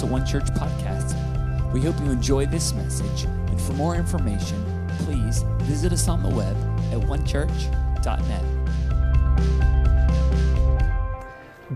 to One Church Podcast. We hope you enjoy this message, and for more information, please visit us on the web at onechurch.net.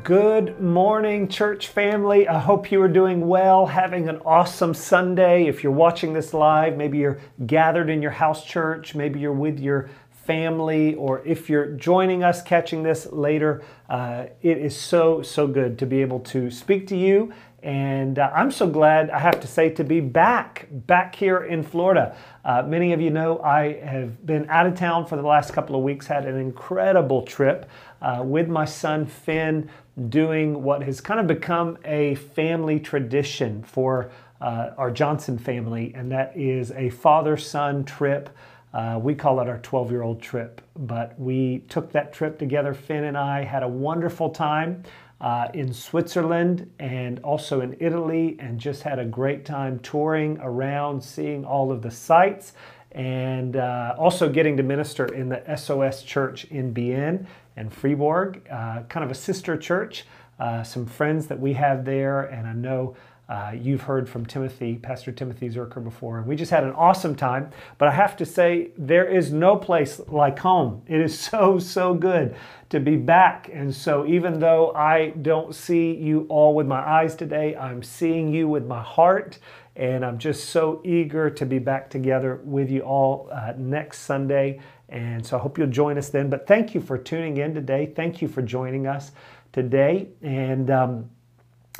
Good morning, church family. I hope you are doing well, having an awesome Sunday. If you're watching this live, maybe you're gathered in your house church, maybe you're with your family, or if you're joining us catching this later, uh, it is so, so good to be able to speak to you. And uh, I'm so glad, I have to say, to be back, back here in Florida. Uh, many of you know I have been out of town for the last couple of weeks, had an incredible trip uh, with my son Finn, doing what has kind of become a family tradition for uh, our Johnson family, and that is a father son trip. Uh, we call it our 12 year old trip, but we took that trip together. Finn and I had a wonderful time uh, in Switzerland and also in Italy, and just had a great time touring around, seeing all of the sites, and uh, also getting to minister in the SOS church in Bienne and Fribourg, uh, kind of a sister church. Uh, some friends that we have there, and I know uh, you've heard from Timothy, Pastor Timothy Zerker before, and we just had an awesome time. But I have to say, there is no place like home. It is so, so good to be back. And so, even though I don't see you all with my eyes today, I'm seeing you with my heart. And I'm just so eager to be back together with you all uh, next Sunday. And so I hope you'll join us then. But thank you for tuning in today. Thank you for joining us today. And um,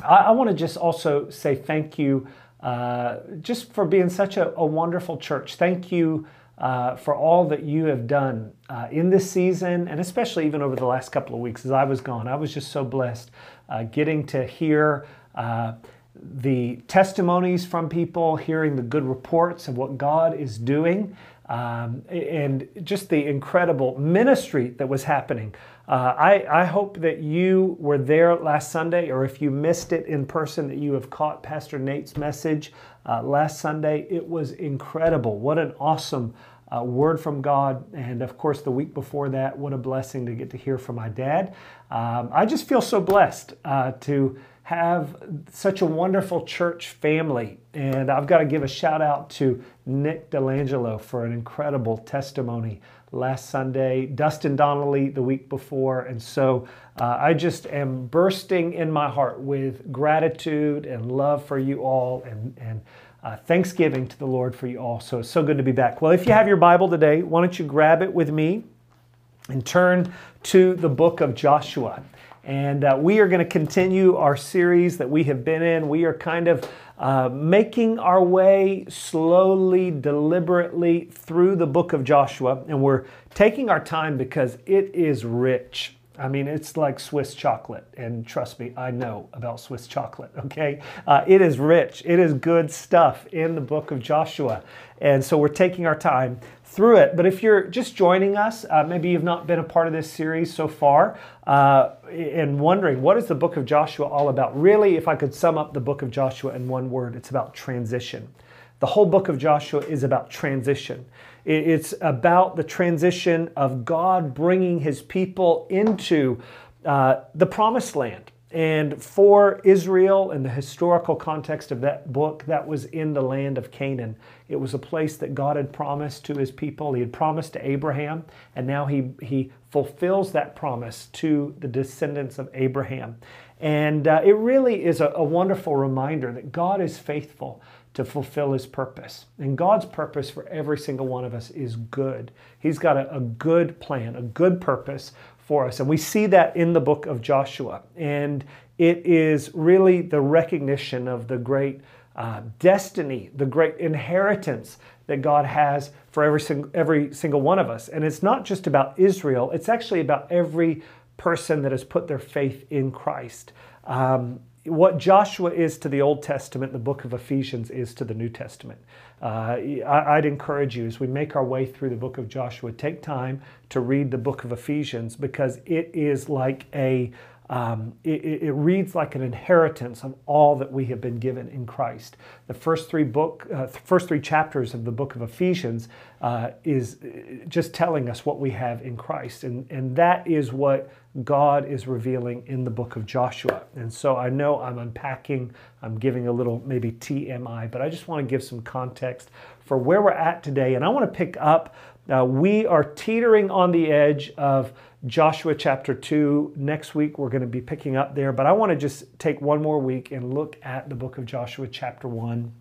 I, I want to just also say thank you uh, just for being such a, a wonderful church. Thank you. Uh, for all that you have done uh, in this season, and especially even over the last couple of weeks as I was gone. I was just so blessed uh, getting to hear uh, the testimonies from people, hearing the good reports of what God is doing, um, and just the incredible ministry that was happening. Uh, I, I hope that you were there last Sunday, or if you missed it in person, that you have caught Pastor Nate's message uh, last Sunday. It was incredible. What an awesome uh, word from God. And of course, the week before that, what a blessing to get to hear from my dad. Um, I just feel so blessed uh, to have such a wonderful church family. And I've got to give a shout out to Nick Delangelo for an incredible testimony last Sunday, Dustin Donnelly the week before. And so uh, I just am bursting in my heart with gratitude and love for you all and, and uh, thanksgiving to the Lord for you all. So it's so good to be back. Well, if you have your Bible today, why don't you grab it with me and turn to the book of Joshua. And uh, we are going to continue our series that we have been in. We are kind of uh, making our way slowly, deliberately through the book of Joshua. And we're taking our time because it is rich. I mean, it's like Swiss chocolate. And trust me, I know about Swiss chocolate, okay? Uh, it is rich, it is good stuff in the book of Joshua. And so we're taking our time through it. But if you're just joining us, uh, maybe you've not been a part of this series so far, uh, and wondering what is the book of Joshua all about? Really, if I could sum up the book of Joshua in one word, it's about transition. The whole book of Joshua is about transition. It's about the transition of God bringing his people into uh, the promised land. And for Israel, in the historical context of that book, that was in the land of Canaan. It was a place that God had promised to his people. He had promised to Abraham, and now he, he fulfills that promise to the descendants of Abraham. And uh, it really is a, a wonderful reminder that God is faithful to fulfill his purpose. And God's purpose for every single one of us is good. He's got a, a good plan, a good purpose for us. And we see that in the book of Joshua. And it is really the recognition of the great uh, destiny, the great inheritance that God has for every, sing- every single one of us. And it's not just about Israel, it's actually about every person that has put their faith in Christ. Um, what Joshua is to the Old Testament, the book of Ephesians is to the New Testament. Uh, I'd encourage you as we make our way through the book of Joshua, take time to read the book of Ephesians because it is like a um, it, it, reads like an inheritance of all that we have been given in Christ. The first three book, uh, first three chapters of the book of Ephesians uh, is just telling us what we have in Christ, and and that is what God is revealing in the book of Joshua. And so I know I'm unpacking, I'm giving a little maybe TMI, but I just want to give some context for where we're at today, and I want to pick up. Uh, we are teetering on the edge of Joshua chapter 2. Next week, we're going to be picking up there, but I want to just take one more week and look at the book of Joshua chapter 1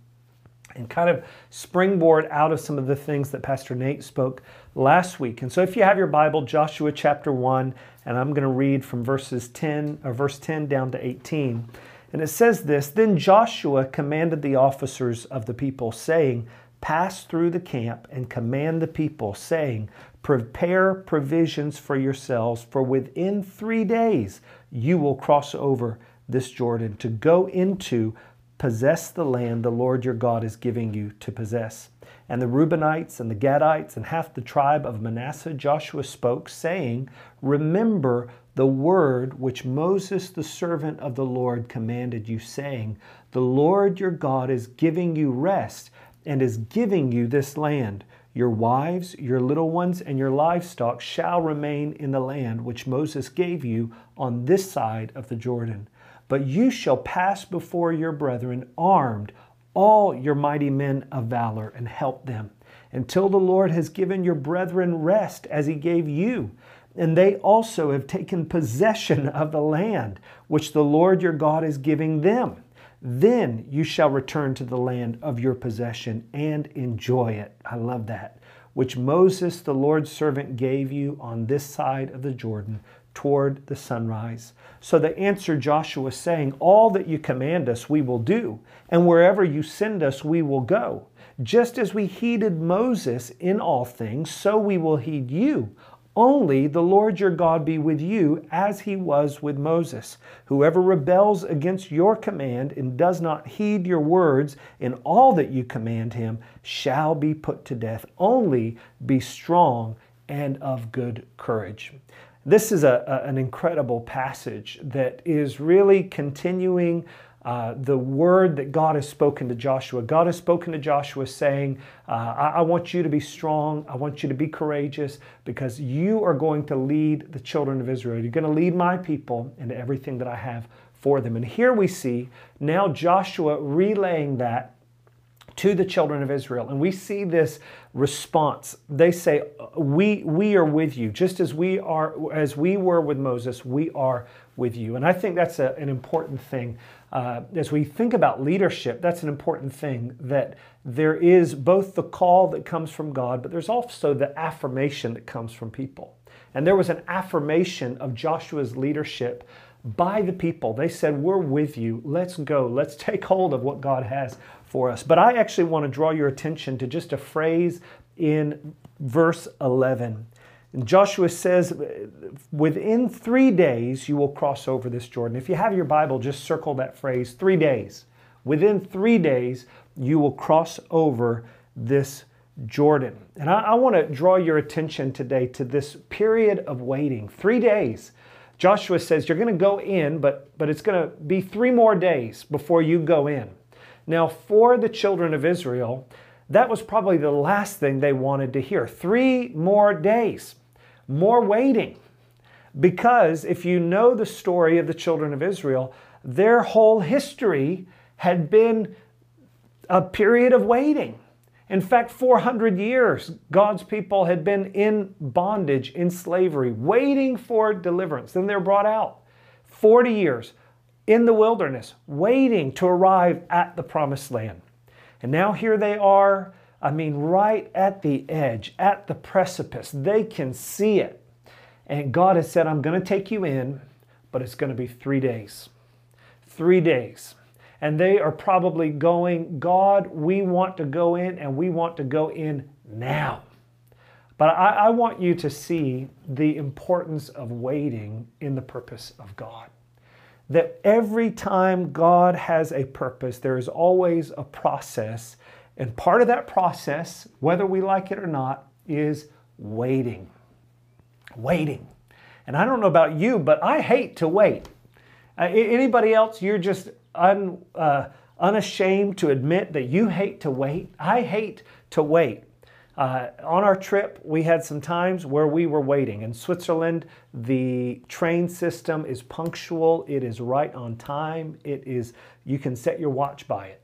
and kind of springboard out of some of the things that Pastor Nate spoke last week. And so if you have your Bible, Joshua chapter 1, and I'm going to read from verses 10 or verse 10 down to 18. And it says this, then Joshua commanded the officers of the people saying, pass through the camp and command the people saying, Prepare provisions for yourselves, for within three days you will cross over this Jordan to go into, possess the land the Lord your God is giving you to possess. And the Reubenites and the Gadites and half the tribe of Manasseh Joshua spoke, saying, Remember the word which Moses the servant of the Lord commanded you, saying, The Lord your God is giving you rest and is giving you this land. Your wives, your little ones, and your livestock shall remain in the land which Moses gave you on this side of the Jordan. But you shall pass before your brethren armed, all your mighty men of valor, and help them, until the Lord has given your brethren rest as he gave you. And they also have taken possession of the land which the Lord your God is giving them. Then you shall return to the land of your possession and enjoy it. I love that. Which Moses, the Lord's servant, gave you on this side of the Jordan toward the sunrise. So they answered Joshua, saying, All that you command us, we will do, and wherever you send us, we will go. Just as we heeded Moses in all things, so we will heed you. Only the Lord your God be with you as he was with Moses. Whoever rebels against your command and does not heed your words in all that you command him shall be put to death. Only be strong and of good courage. This is a, a an incredible passage that is really continuing uh, the word that God has spoken to Joshua. God has spoken to Joshua saying, uh, I, I, want you to be strong. I want you to be courageous because you are going to lead the children of Israel. You're going to lead my people into everything that I have for them. And here we see now Joshua relaying that to the children of Israel. And we see this response. They say, "We we are with you, just as we are as we were with Moses, we are with you." And I think that's a, an important thing uh, as we think about leadership, that's an important thing that there is both the call that comes from God, but there's also the affirmation that comes from people. And there was an affirmation of Joshua's leadership by the people. They said, We're with you. Let's go. Let's take hold of what God has for us. But I actually want to draw your attention to just a phrase in verse 11. And Joshua says, within three days you will cross over this Jordan. If you have your Bible, just circle that phrase three days. Within three days you will cross over this Jordan. And I, I want to draw your attention today to this period of waiting three days. Joshua says you're going to go in, but, but it's going to be three more days before you go in. Now, for the children of Israel, that was probably the last thing they wanted to hear. Three more days more waiting. Because if you know the story of the children of Israel, their whole history had been a period of waiting. In fact, 400 years, God's people had been in bondage, in slavery, waiting for deliverance. Then they're brought out. 40 years in the wilderness, waiting to arrive at the promised land. And now here they are I mean, right at the edge, at the precipice. They can see it. And God has said, I'm going to take you in, but it's going to be three days. Three days. And they are probably going, God, we want to go in and we want to go in now. But I, I want you to see the importance of waiting in the purpose of God that every time God has a purpose, there is always a process and part of that process, whether we like it or not, is waiting. Waiting. And I don't know about you, but I hate to wait. Uh, anybody else, you're just un, uh, unashamed to admit that you hate to wait? I hate to wait. Uh, on our trip, we had some times where we were waiting. In Switzerland, the train system is punctual, it is right on time, it is, you can set your watch by it.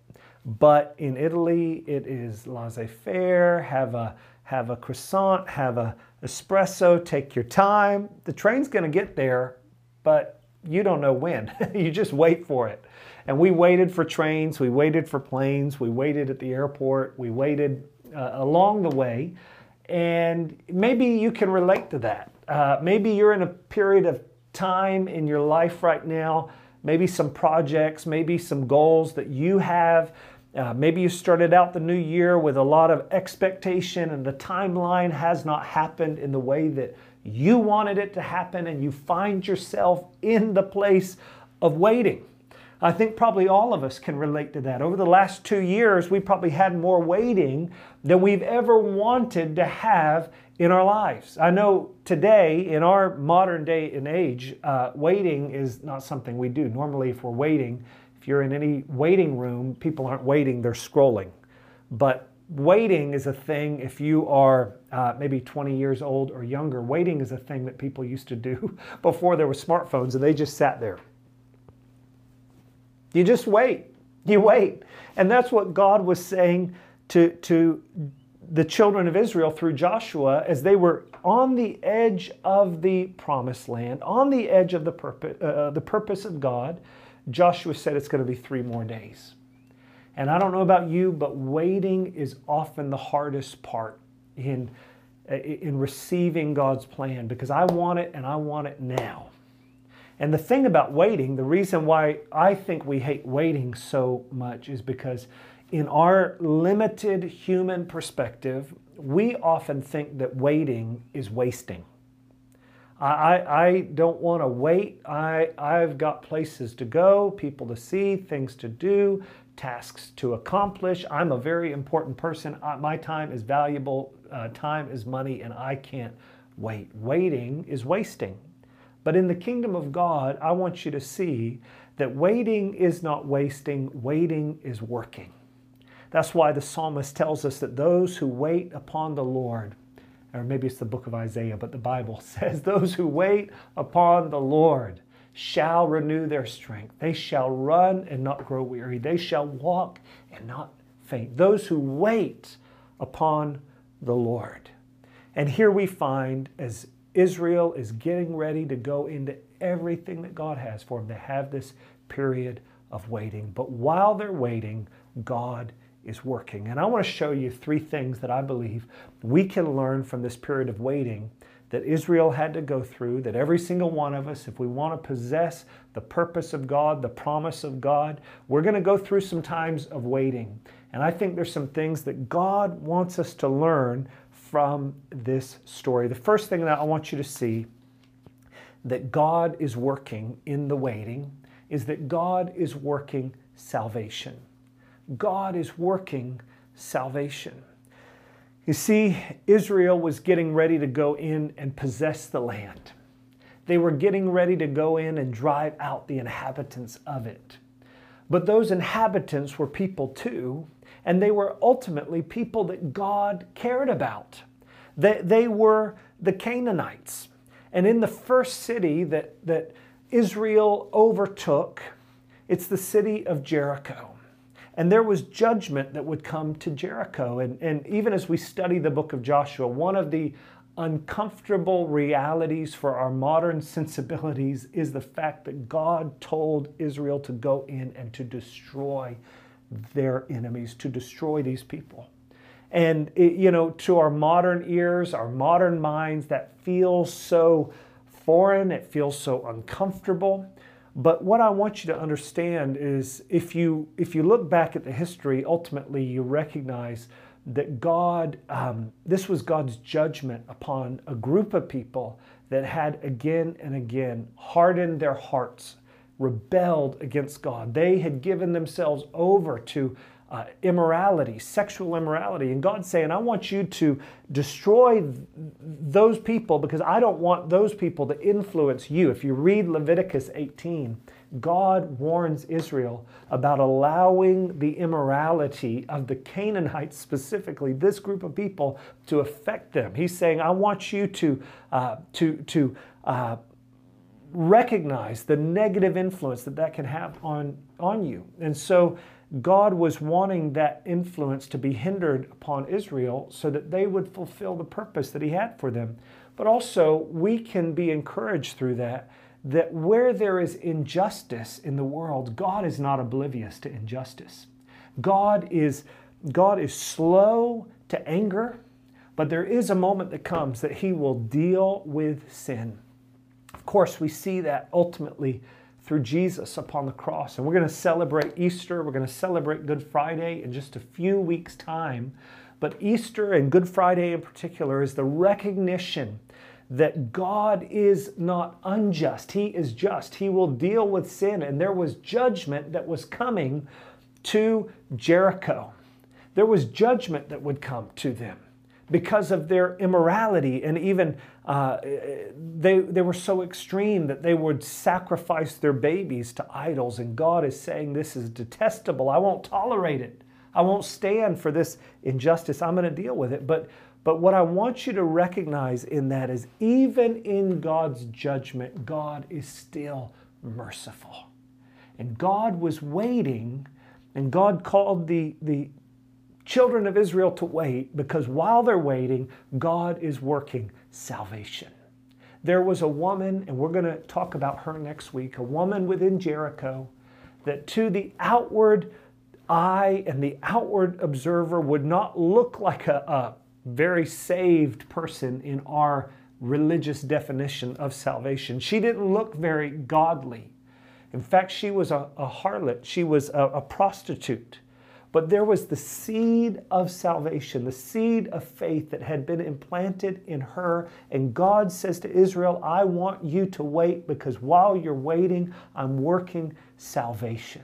But in Italy, it is laissez faire, have a, have a croissant, have a espresso, take your time. The train's going to get there, but you don't know when. you just wait for it. And we waited for trains, we waited for planes, we waited at the airport, we waited uh, along the way. And maybe you can relate to that. Uh, maybe you're in a period of time in your life right now, maybe some projects, maybe some goals that you have. Uh, maybe you started out the new year with a lot of expectation and the timeline has not happened in the way that you wanted it to happen, and you find yourself in the place of waiting. I think probably all of us can relate to that. Over the last two years, we probably had more waiting than we've ever wanted to have in our lives. I know today, in our modern day and age, uh, waiting is not something we do. Normally, if we're waiting, if you're in any waiting room, people aren't waiting, they're scrolling. But waiting is a thing if you are uh, maybe 20 years old or younger. Waiting is a thing that people used to do before there were smartphones and they just sat there. You just wait. You wait. And that's what God was saying to, to the children of Israel through Joshua as they were on the edge of the promised land, on the edge of the purpose, uh, uh, the purpose of God. Joshua said it's going to be three more days. And I don't know about you, but waiting is often the hardest part in, uh, in receiving God's plan because I want it and I want it now. And the thing about waiting, the reason why I think we hate waiting so much is because in our limited human perspective, we often think that waiting is wasting. I, I don't want to wait. I, I've got places to go, people to see, things to do, tasks to accomplish. I'm a very important person. My time is valuable, uh, time is money, and I can't wait. Waiting is wasting. But in the kingdom of God, I want you to see that waiting is not wasting, waiting is working. That's why the psalmist tells us that those who wait upon the Lord, or maybe it's the book of Isaiah, but the Bible says, those who wait upon the Lord shall renew their strength. They shall run and not grow weary. They shall walk and not faint. Those who wait upon the Lord. And here we find, as Israel is getting ready to go into everything that God has for them. They have this period of waiting. But while they're waiting, God is working. And I want to show you three things that I believe we can learn from this period of waiting that Israel had to go through, that every single one of us, if we want to possess the purpose of God, the promise of God, we're going to go through some times of waiting. And I think there's some things that God wants us to learn from this story. The first thing that I want you to see that God is working in the waiting is that God is working salvation. God is working salvation. You see, Israel was getting ready to go in and possess the land. They were getting ready to go in and drive out the inhabitants of it. But those inhabitants were people too, and they were ultimately people that God cared about. They, they were the Canaanites. And in the first city that, that Israel overtook, it's the city of Jericho. And there was judgment that would come to Jericho. And, and even as we study the book of Joshua, one of the uncomfortable realities for our modern sensibilities is the fact that God told Israel to go in and to destroy their enemies, to destroy these people. And, it, you know, to our modern ears, our modern minds, that feels so foreign, it feels so uncomfortable. But what I want you to understand is if you, if you look back at the history, ultimately you recognize that God, um, this was God's judgment upon a group of people that had again and again hardened their hearts, rebelled against God. They had given themselves over to uh, immorality, sexual immorality. And God's saying, I want you to destroy th- those people because I don't want those people to influence you. If you read Leviticus 18, God warns Israel about allowing the immorality of the Canaanites, specifically this group of people, to affect them. He's saying, I want you to, uh, to, to uh, recognize the negative influence that that can have on, on you. And so God was wanting that influence to be hindered upon Israel so that they would fulfill the purpose that He had for them. But also, we can be encouraged through that, that where there is injustice in the world, God is not oblivious to injustice. God is, God is slow to anger, but there is a moment that comes that He will deal with sin. Course, we see that ultimately through Jesus upon the cross. And we're going to celebrate Easter. We're going to celebrate Good Friday in just a few weeks' time. But Easter and Good Friday in particular is the recognition that God is not unjust. He is just. He will deal with sin. And there was judgment that was coming to Jericho. There was judgment that would come to them because of their immorality and even uh, they, they were so extreme that they would sacrifice their babies to idols. And god is saying this is detestable. I won't tolerate it. I won't stand for this injustice. I'm going to deal with it. But but what i want you to recognize in that is even in god's judgment god is still merciful. And god was waiting and god called the, the children of Israel to wait because while they're waiting, God is working salvation. There was a woman, and we're going to talk about her next week, a woman within Jericho that to the outward eye and the outward observer would not look like a, a very saved person in our religious definition of salvation. She didn't look very godly. In fact, she was a, a harlot, she was a, a prostitute. But there was the seed of salvation, the seed of faith that had been implanted in her. And God says to Israel, I want you to wait because while you're waiting, I'm working salvation.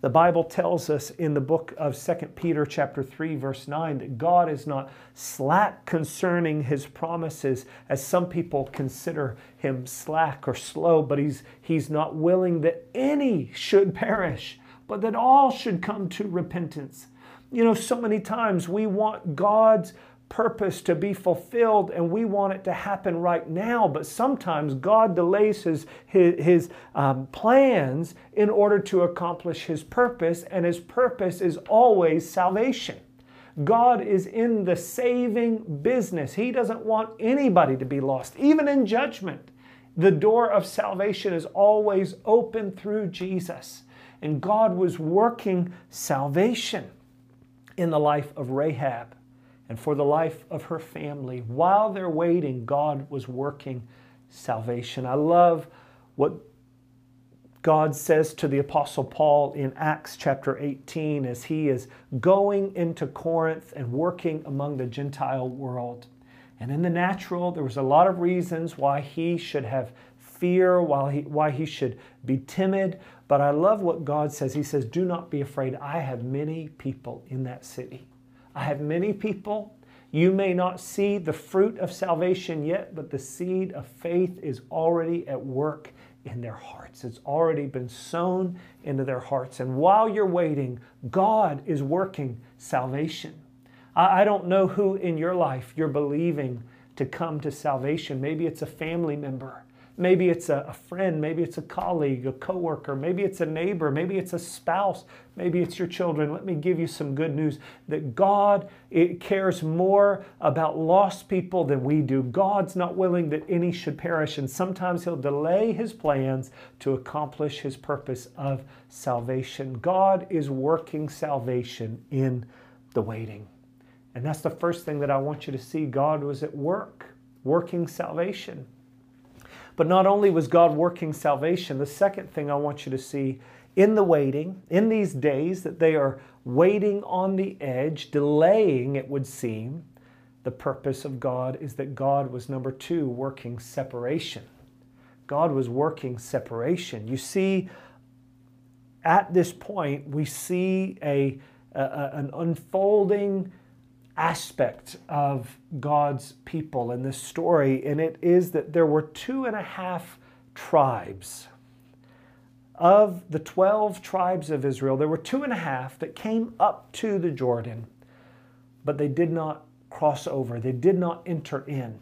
The Bible tells us in the book of 2 Peter chapter 3 verse 9 that God is not slack concerning his promises as some people consider him slack or slow but he's he's not willing that any should perish but that all should come to repentance. You know, so many times we want God's purpose to be fulfilled and we want it to happen right now, but sometimes God delays His, his, his um, plans in order to accomplish His purpose, and His purpose is always salvation. God is in the saving business. He doesn't want anybody to be lost, even in judgment. The door of salvation is always open through Jesus. And God was working salvation in the life of Rahab and for the life of her family. While they're waiting, God was working salvation. I love what God says to the Apostle Paul in Acts chapter 18 as he is going into Corinth and working among the Gentile world. And in the natural, there was a lot of reasons why he should have fear, why he, why he should be timid. But I love what God says. He says, Do not be afraid. I have many people in that city. I have many people. You may not see the fruit of salvation yet, but the seed of faith is already at work in their hearts. It's already been sown into their hearts. And while you're waiting, God is working salvation. I don't know who in your life you're believing to come to salvation. Maybe it's a family member. Maybe it's a, a friend, maybe it's a colleague, a coworker, maybe it's a neighbor, maybe it's a spouse, maybe it's your children. Let me give you some good news that God it cares more about lost people than we do. God's not willing that any should perish, and sometimes He'll delay His plans to accomplish His purpose of salvation. God is working salvation in the waiting. And that's the first thing that I want you to see. God was at work, working salvation. But not only was God working salvation, the second thing I want you to see in the waiting, in these days that they are waiting on the edge, delaying, it would seem, the purpose of God is that God was number two, working separation. God was working separation. You see, at this point, we see a, a, an unfolding aspect of God's people in this story, and it is that there were two and a half tribes. Of the 12 tribes of Israel, there were two and a half that came up to the Jordan, but they did not cross over, they did not enter in.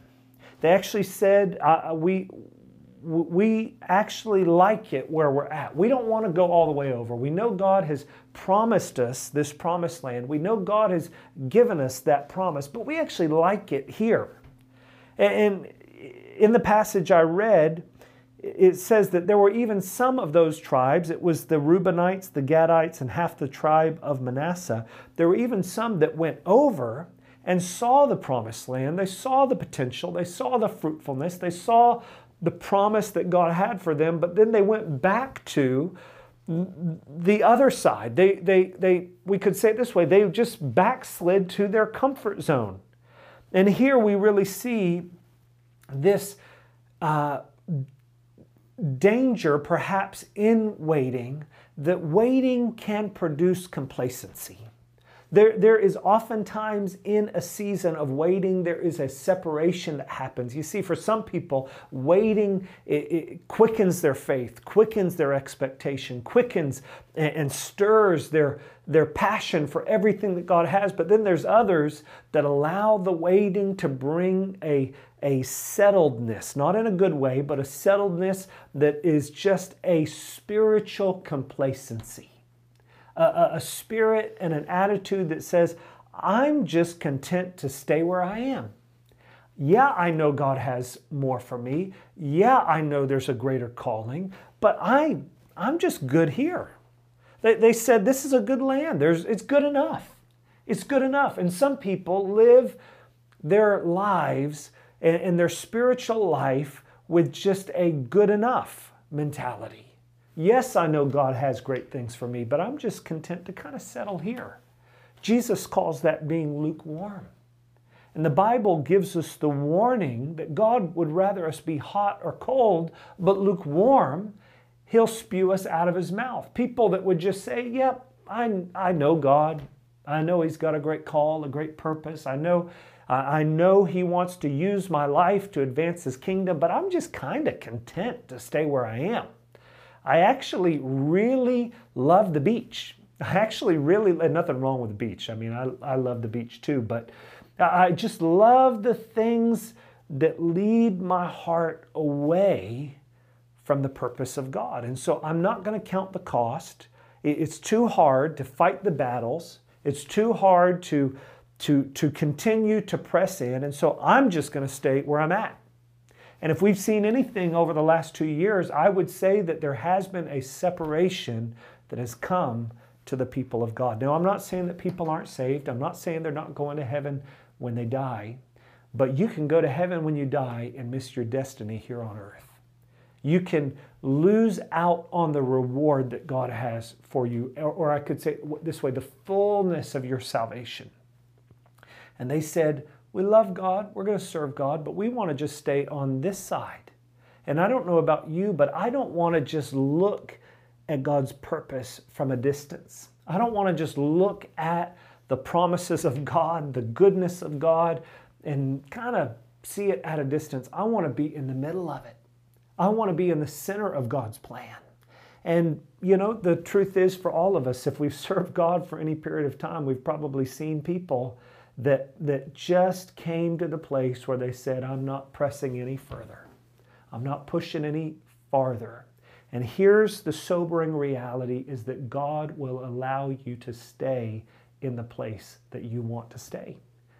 They actually said, uh, uh we, we actually like it where we're at. We don't want to go all the way over. We know God has promised us this promised land. We know God has given us that promise, but we actually like it here. And in the passage I read, it says that there were even some of those tribes. It was the Reubenites, the Gadites, and half the tribe of Manasseh. There were even some that went over and saw the promised land. They saw the potential, they saw the fruitfulness, they saw the promise that God had for them, but then they went back to the other side. They, they, they, we could say it this way they just backslid to their comfort zone. And here we really see this uh, danger, perhaps, in waiting, that waiting can produce complacency. There, there is oftentimes in a season of waiting, there is a separation that happens. You see, for some people, waiting it, it quickens their faith, quickens their expectation, quickens and, and stirs their, their passion for everything that God has. But then there's others that allow the waiting to bring a, a settledness, not in a good way, but a settledness that is just a spiritual complacency a, a spirit and an attitude that says, I'm just content to stay where I am. Yeah, I know God has more for me. Yeah, I know there's a greater calling, but I, I'm just good here. They, they said this is a good land. There's, it's good enough. It's good enough. And some people live their lives and, and their spiritual life with just a good enough mentality. Yes, I know God has great things for me, but I'm just content to kind of settle here. Jesus calls that being lukewarm. And the Bible gives us the warning that God would rather us be hot or cold, but lukewarm, He'll spew us out of His mouth. People that would just say, Yep, I, I know God. I know He's got a great call, a great purpose. I know, I know He wants to use my life to advance His kingdom, but I'm just kind of content to stay where I am. I actually really love the beach. I actually really, nothing wrong with the beach. I mean, I, I love the beach too, but I just love the things that lead my heart away from the purpose of God. And so I'm not going to count the cost. It's too hard to fight the battles. It's too hard to, to, to continue to press in. And so I'm just going to stay where I'm at. And if we've seen anything over the last two years, I would say that there has been a separation that has come to the people of God. Now, I'm not saying that people aren't saved. I'm not saying they're not going to heaven when they die. But you can go to heaven when you die and miss your destiny here on earth. You can lose out on the reward that God has for you, or, or I could say this way the fullness of your salvation. And they said, we love God, we're going to serve God, but we want to just stay on this side. And I don't know about you, but I don't want to just look at God's purpose from a distance. I don't want to just look at the promises of God, the goodness of God, and kind of see it at a distance. I want to be in the middle of it. I want to be in the center of God's plan. And, you know, the truth is for all of us, if we've served God for any period of time, we've probably seen people that, that just came to the place where they said, I'm not pressing any further. I'm not pushing any farther. And here's the sobering reality is that God will allow you to stay in the place that you want to stay.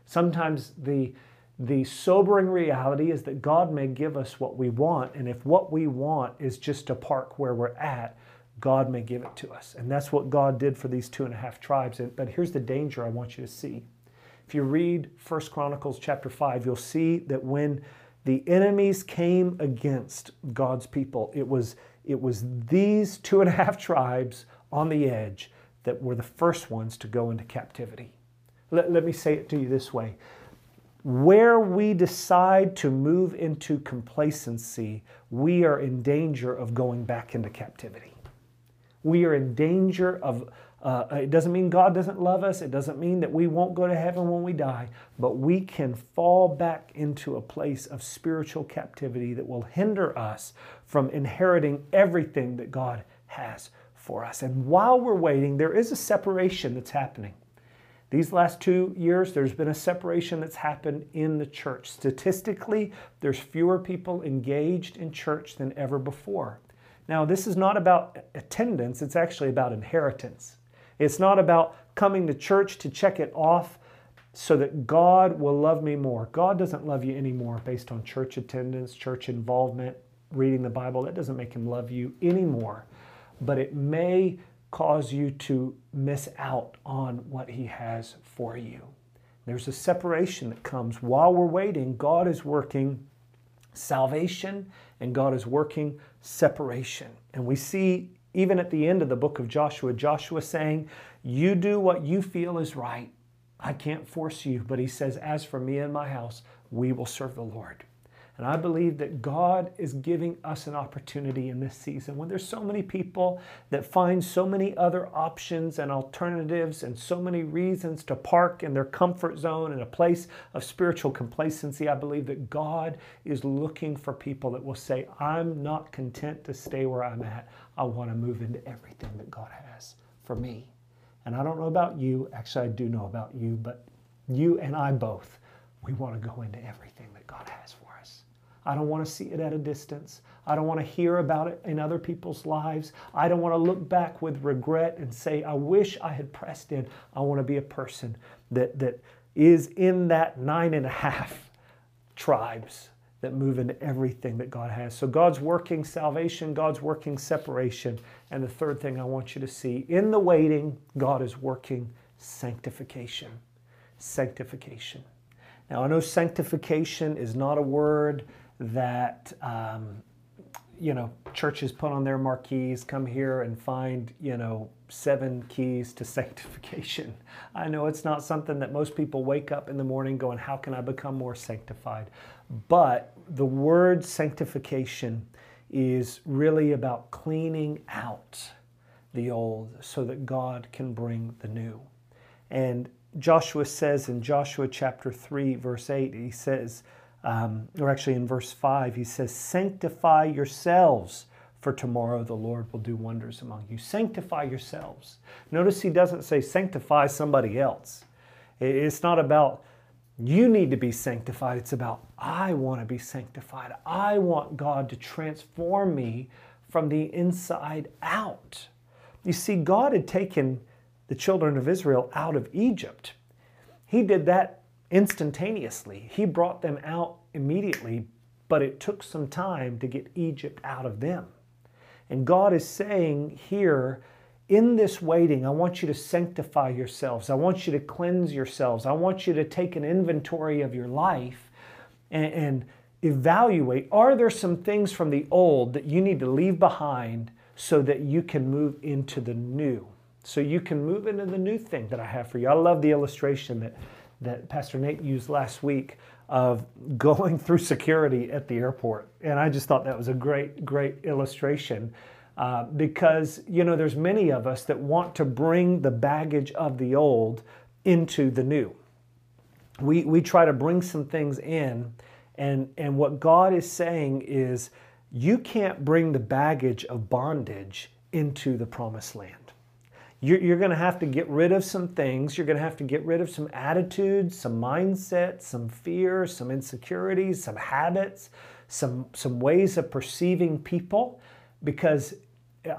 Sometimes the the sobering reality is that God may give us what we want, and if what we want is just to park where we're at, God may give it to us. And that's what God did for these two and a half tribes. But here's the danger I want you to see if you read 1 Chronicles chapter 5, you'll see that when the enemies came against God's people, it was, it was these two and a half tribes on the edge that were the first ones to go into captivity. Let, let me say it to you this way where we decide to move into complacency, we are in danger of going back into captivity. We are in danger of, Uh, it doesn't mean God doesn't love us. It doesn't mean that we won't go to heaven when we die, but we can fall back into a place of spiritual captivity that will hinder us from inheriting everything that God has for us. And while we're waiting, there is a separation that's happening. These last two years, there's been a separation that's happened in the church. Statistically, there's fewer people engaged in church than ever before. Now, this is not about attendance, it's actually about inheritance. It's not about coming to church to check it off so that God will love me more. God doesn't love you anymore based on church attendance, church involvement, reading the Bible. That doesn't make Him love you anymore. But it may cause you to miss out on what He has for you. There's a separation that comes while we're waiting. God is working salvation and God is working separation. And we see even at the end of the book of Joshua, Joshua saying, You do what you feel is right. I can't force you. But he says, As for me and my house, we will serve the Lord. And I believe that God is giving us an opportunity in this season when there's so many people that find so many other options and alternatives and so many reasons to park in their comfort zone in a place of spiritual complacency. I believe that God is looking for people that will say, I'm not content to stay where I'm at. I want to move into everything that God has for me. And I don't know about you. Actually, I do know about you, but you and I both, we want to go into everything that God has for. I don't want to see it at a distance. I don't want to hear about it in other people's lives. I don't want to look back with regret and say, I wish I had pressed in. I want to be a person that, that is in that nine and a half tribes that move into everything that God has. So God's working salvation, God's working separation. And the third thing I want you to see in the waiting, God is working sanctification. Sanctification. Now, I know sanctification is not a word that, um, you know, churches put on their marquees, come here and find, you know, seven keys to sanctification. I know it's not something that most people wake up in the morning going, How can I become more sanctified? But the word sanctification is really about cleaning out the old so that God can bring the new. And Joshua says in Joshua chapter 3, verse 8, he says, um, or actually in verse 5, he says, Sanctify yourselves, for tomorrow the Lord will do wonders among you. Sanctify yourselves. Notice he doesn't say sanctify somebody else. It's not about you need to be sanctified. It's about, I want to be sanctified. I want God to transform me from the inside out. You see, God had taken the children of Israel out of Egypt. He did that instantaneously. He brought them out immediately, but it took some time to get Egypt out of them. And God is saying here, in this waiting, I want you to sanctify yourselves. I want you to cleanse yourselves. I want you to take an inventory of your life and, and, evaluate are there some things from the old that you need to leave behind so that you can move into the new? So you can move into the new thing that I have for you. I love the illustration that, that Pastor Nate used last week of going through security at the airport. And I just thought that was a great, great illustration uh, because you know there's many of us that want to bring the baggage of the old into the new. We we try to bring some things in, and and what God is saying is you can't bring the baggage of bondage into the promised land. You're, you're going to have to get rid of some things. You're going to have to get rid of some attitudes, some mindsets, some fears, some insecurities, some habits, some, some ways of perceiving people because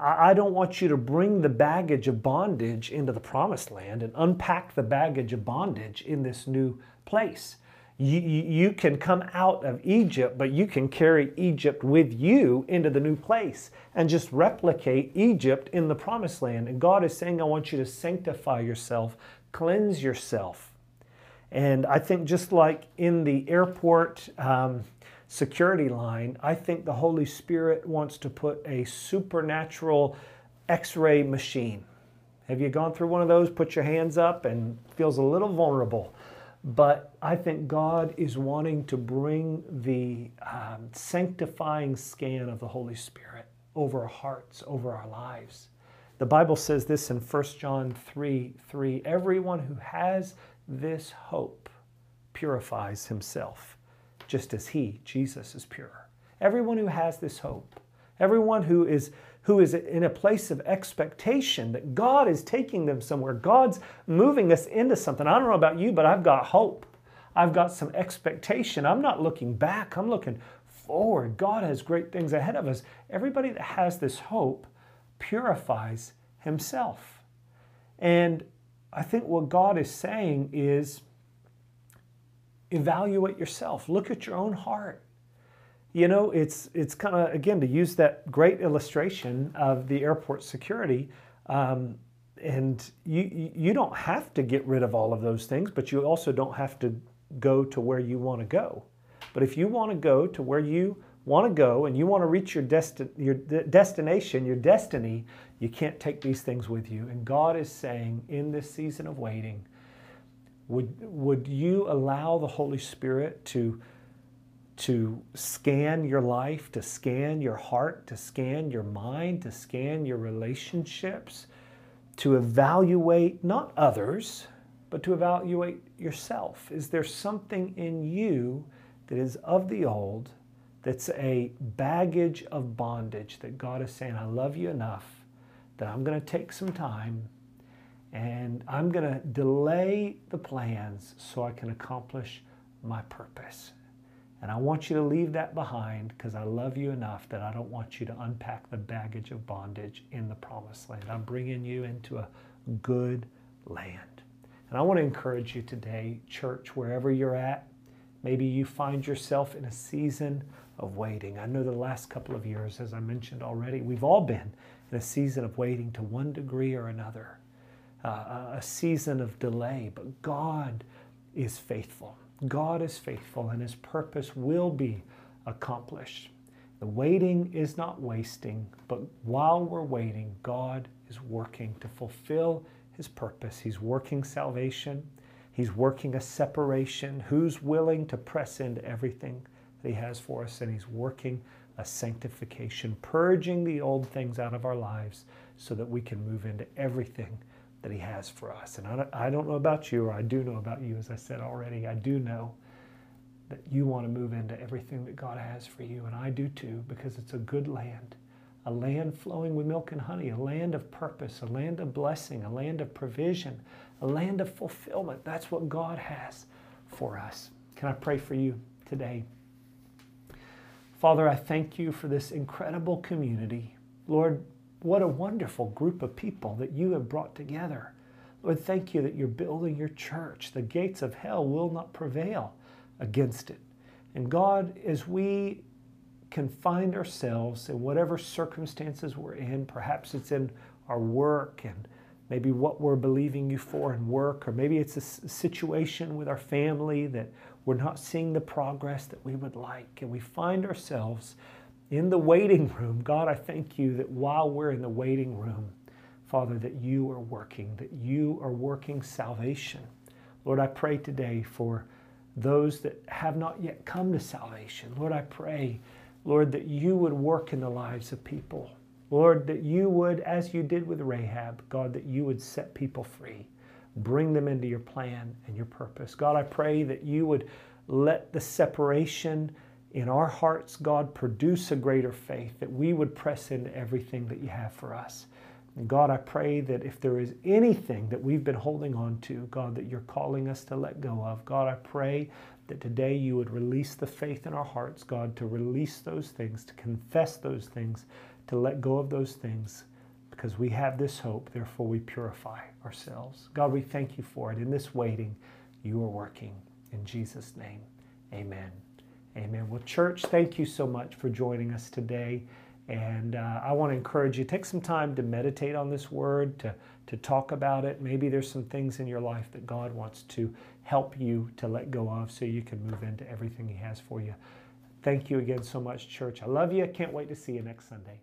I don't want you to bring the baggage of bondage into the promised land and unpack the baggage of bondage in this new place. You, you can come out of Egypt, but you can carry Egypt with you into the new place and just replicate Egypt in the promised land. And God is saying, I want you to sanctify yourself, cleanse yourself. And I think just like in the airport, um, security line, I think the Holy Spirit wants to put a supernatural x ray machine. Have you gone through one of those? Put your hands up and feels a little vulnerable. But I think God is wanting to bring the um, sanctifying scan of the Holy Spirit over our hearts, over our lives, The Bible says this in 1 John 3 3 Everyone who has this hope purifies himself, just as he, Jesus, is pure. Everyone who has this hope, everyone who is who is in a place of expectation that God is taking them somewhere. God's moving us into something. I don't know about you, but I've got hope. I've got some expectation. I'm not looking back, I'm looking forward. God has great things ahead of us. Everybody that has this hope purifies himself. And I think what God is saying is evaluate yourself, look at your own heart. You know, it's it's kind of again to use that great illustration of the airport security. Um, and you you don't have to get rid of all of those things, but you also don't have to go to where you want to go. But if you want to go to where you want to go and you want to reach your, desti- your de- destination, your destiny, you can't take these things with you. And God is saying in this season of waiting, would, would you allow the Holy Spirit to to scan your life, to scan your heart, to scan your mind, to scan your relationships, to evaluate not others, but to evaluate yourself. Is there something in you that is of the old, that's a baggage of bondage that God is saying, I love you enough that I'm going to take some time and I'm going to delay the plans so I can accomplish my purpose. And I want you to leave that behind because I love you enough that I don't want you to unpack the baggage of bondage in the promised land. I'm bringing you into a good land. And I want to encourage you today, church, wherever you're at, maybe you find yourself in a season of waiting. I know the last couple of years, as I mentioned already, we've all been in a season of waiting to one degree or another, uh, a season of delay, but God is faithful. God is faithful and his purpose will be accomplished. The waiting is not wasting, but while we're waiting, God is working to fulfill his purpose. He's working salvation, he's working a separation. Who's willing to press into everything that he has for us? And he's working a sanctification, purging the old things out of our lives so that we can move into everything that He has for us. And I don't, I don't know about you, or I do know about you, as I said already. I do know that you want to move into everything that God has for you, and I do too, because it's a good land. A land flowing with milk and honey, a land of purpose, a land of blessing, a land of provision, a land of fulfillment. That's what God has for us. Can I pray for you today? Father, I thank you for this incredible community. Lord, what a wonderful group of people that you have brought together. Lord, thank you that you're building your church. The gates of hell will not prevail against it. And God, as we can find ourselves in whatever circumstances we're in, perhaps it's in our work and maybe what we're believing you for in work, or maybe it's a situation with our family that we're not seeing the progress that we would like, and we find ourselves in the waiting room, God, I thank you that while we're in the waiting room, Father, that you are working, that you are working salvation. Lord, I pray today for those that have not yet come to salvation. Lord, I pray, Lord, that you would work in the lives of people. Lord, that you would, as you did with Rahab, God, that you would set people free, bring them into your plan and your purpose. God, I pray that you would let the separation in our hearts, God, produce a greater faith, that we would press into everything that you have for us. And God, I pray that if there is anything that we've been holding on to, God, that you're calling us to let go of, God, I pray that today you would release the faith in our hearts, God, to release those things, to confess those things, to let go of those things, because we have this hope, therefore we purify ourselves. God, we thank you for it. In this waiting, you are working. In Jesus' name, amen. Amen. Well, church, thank you so much for joining us today. And uh, I want to encourage you, take some time to meditate on this word, to, to talk about it. Maybe there's some things in your life that God wants to help you to let go of so you can move into everything He has for you. Thank you again so much, church. I love you. Can't wait to see you next Sunday.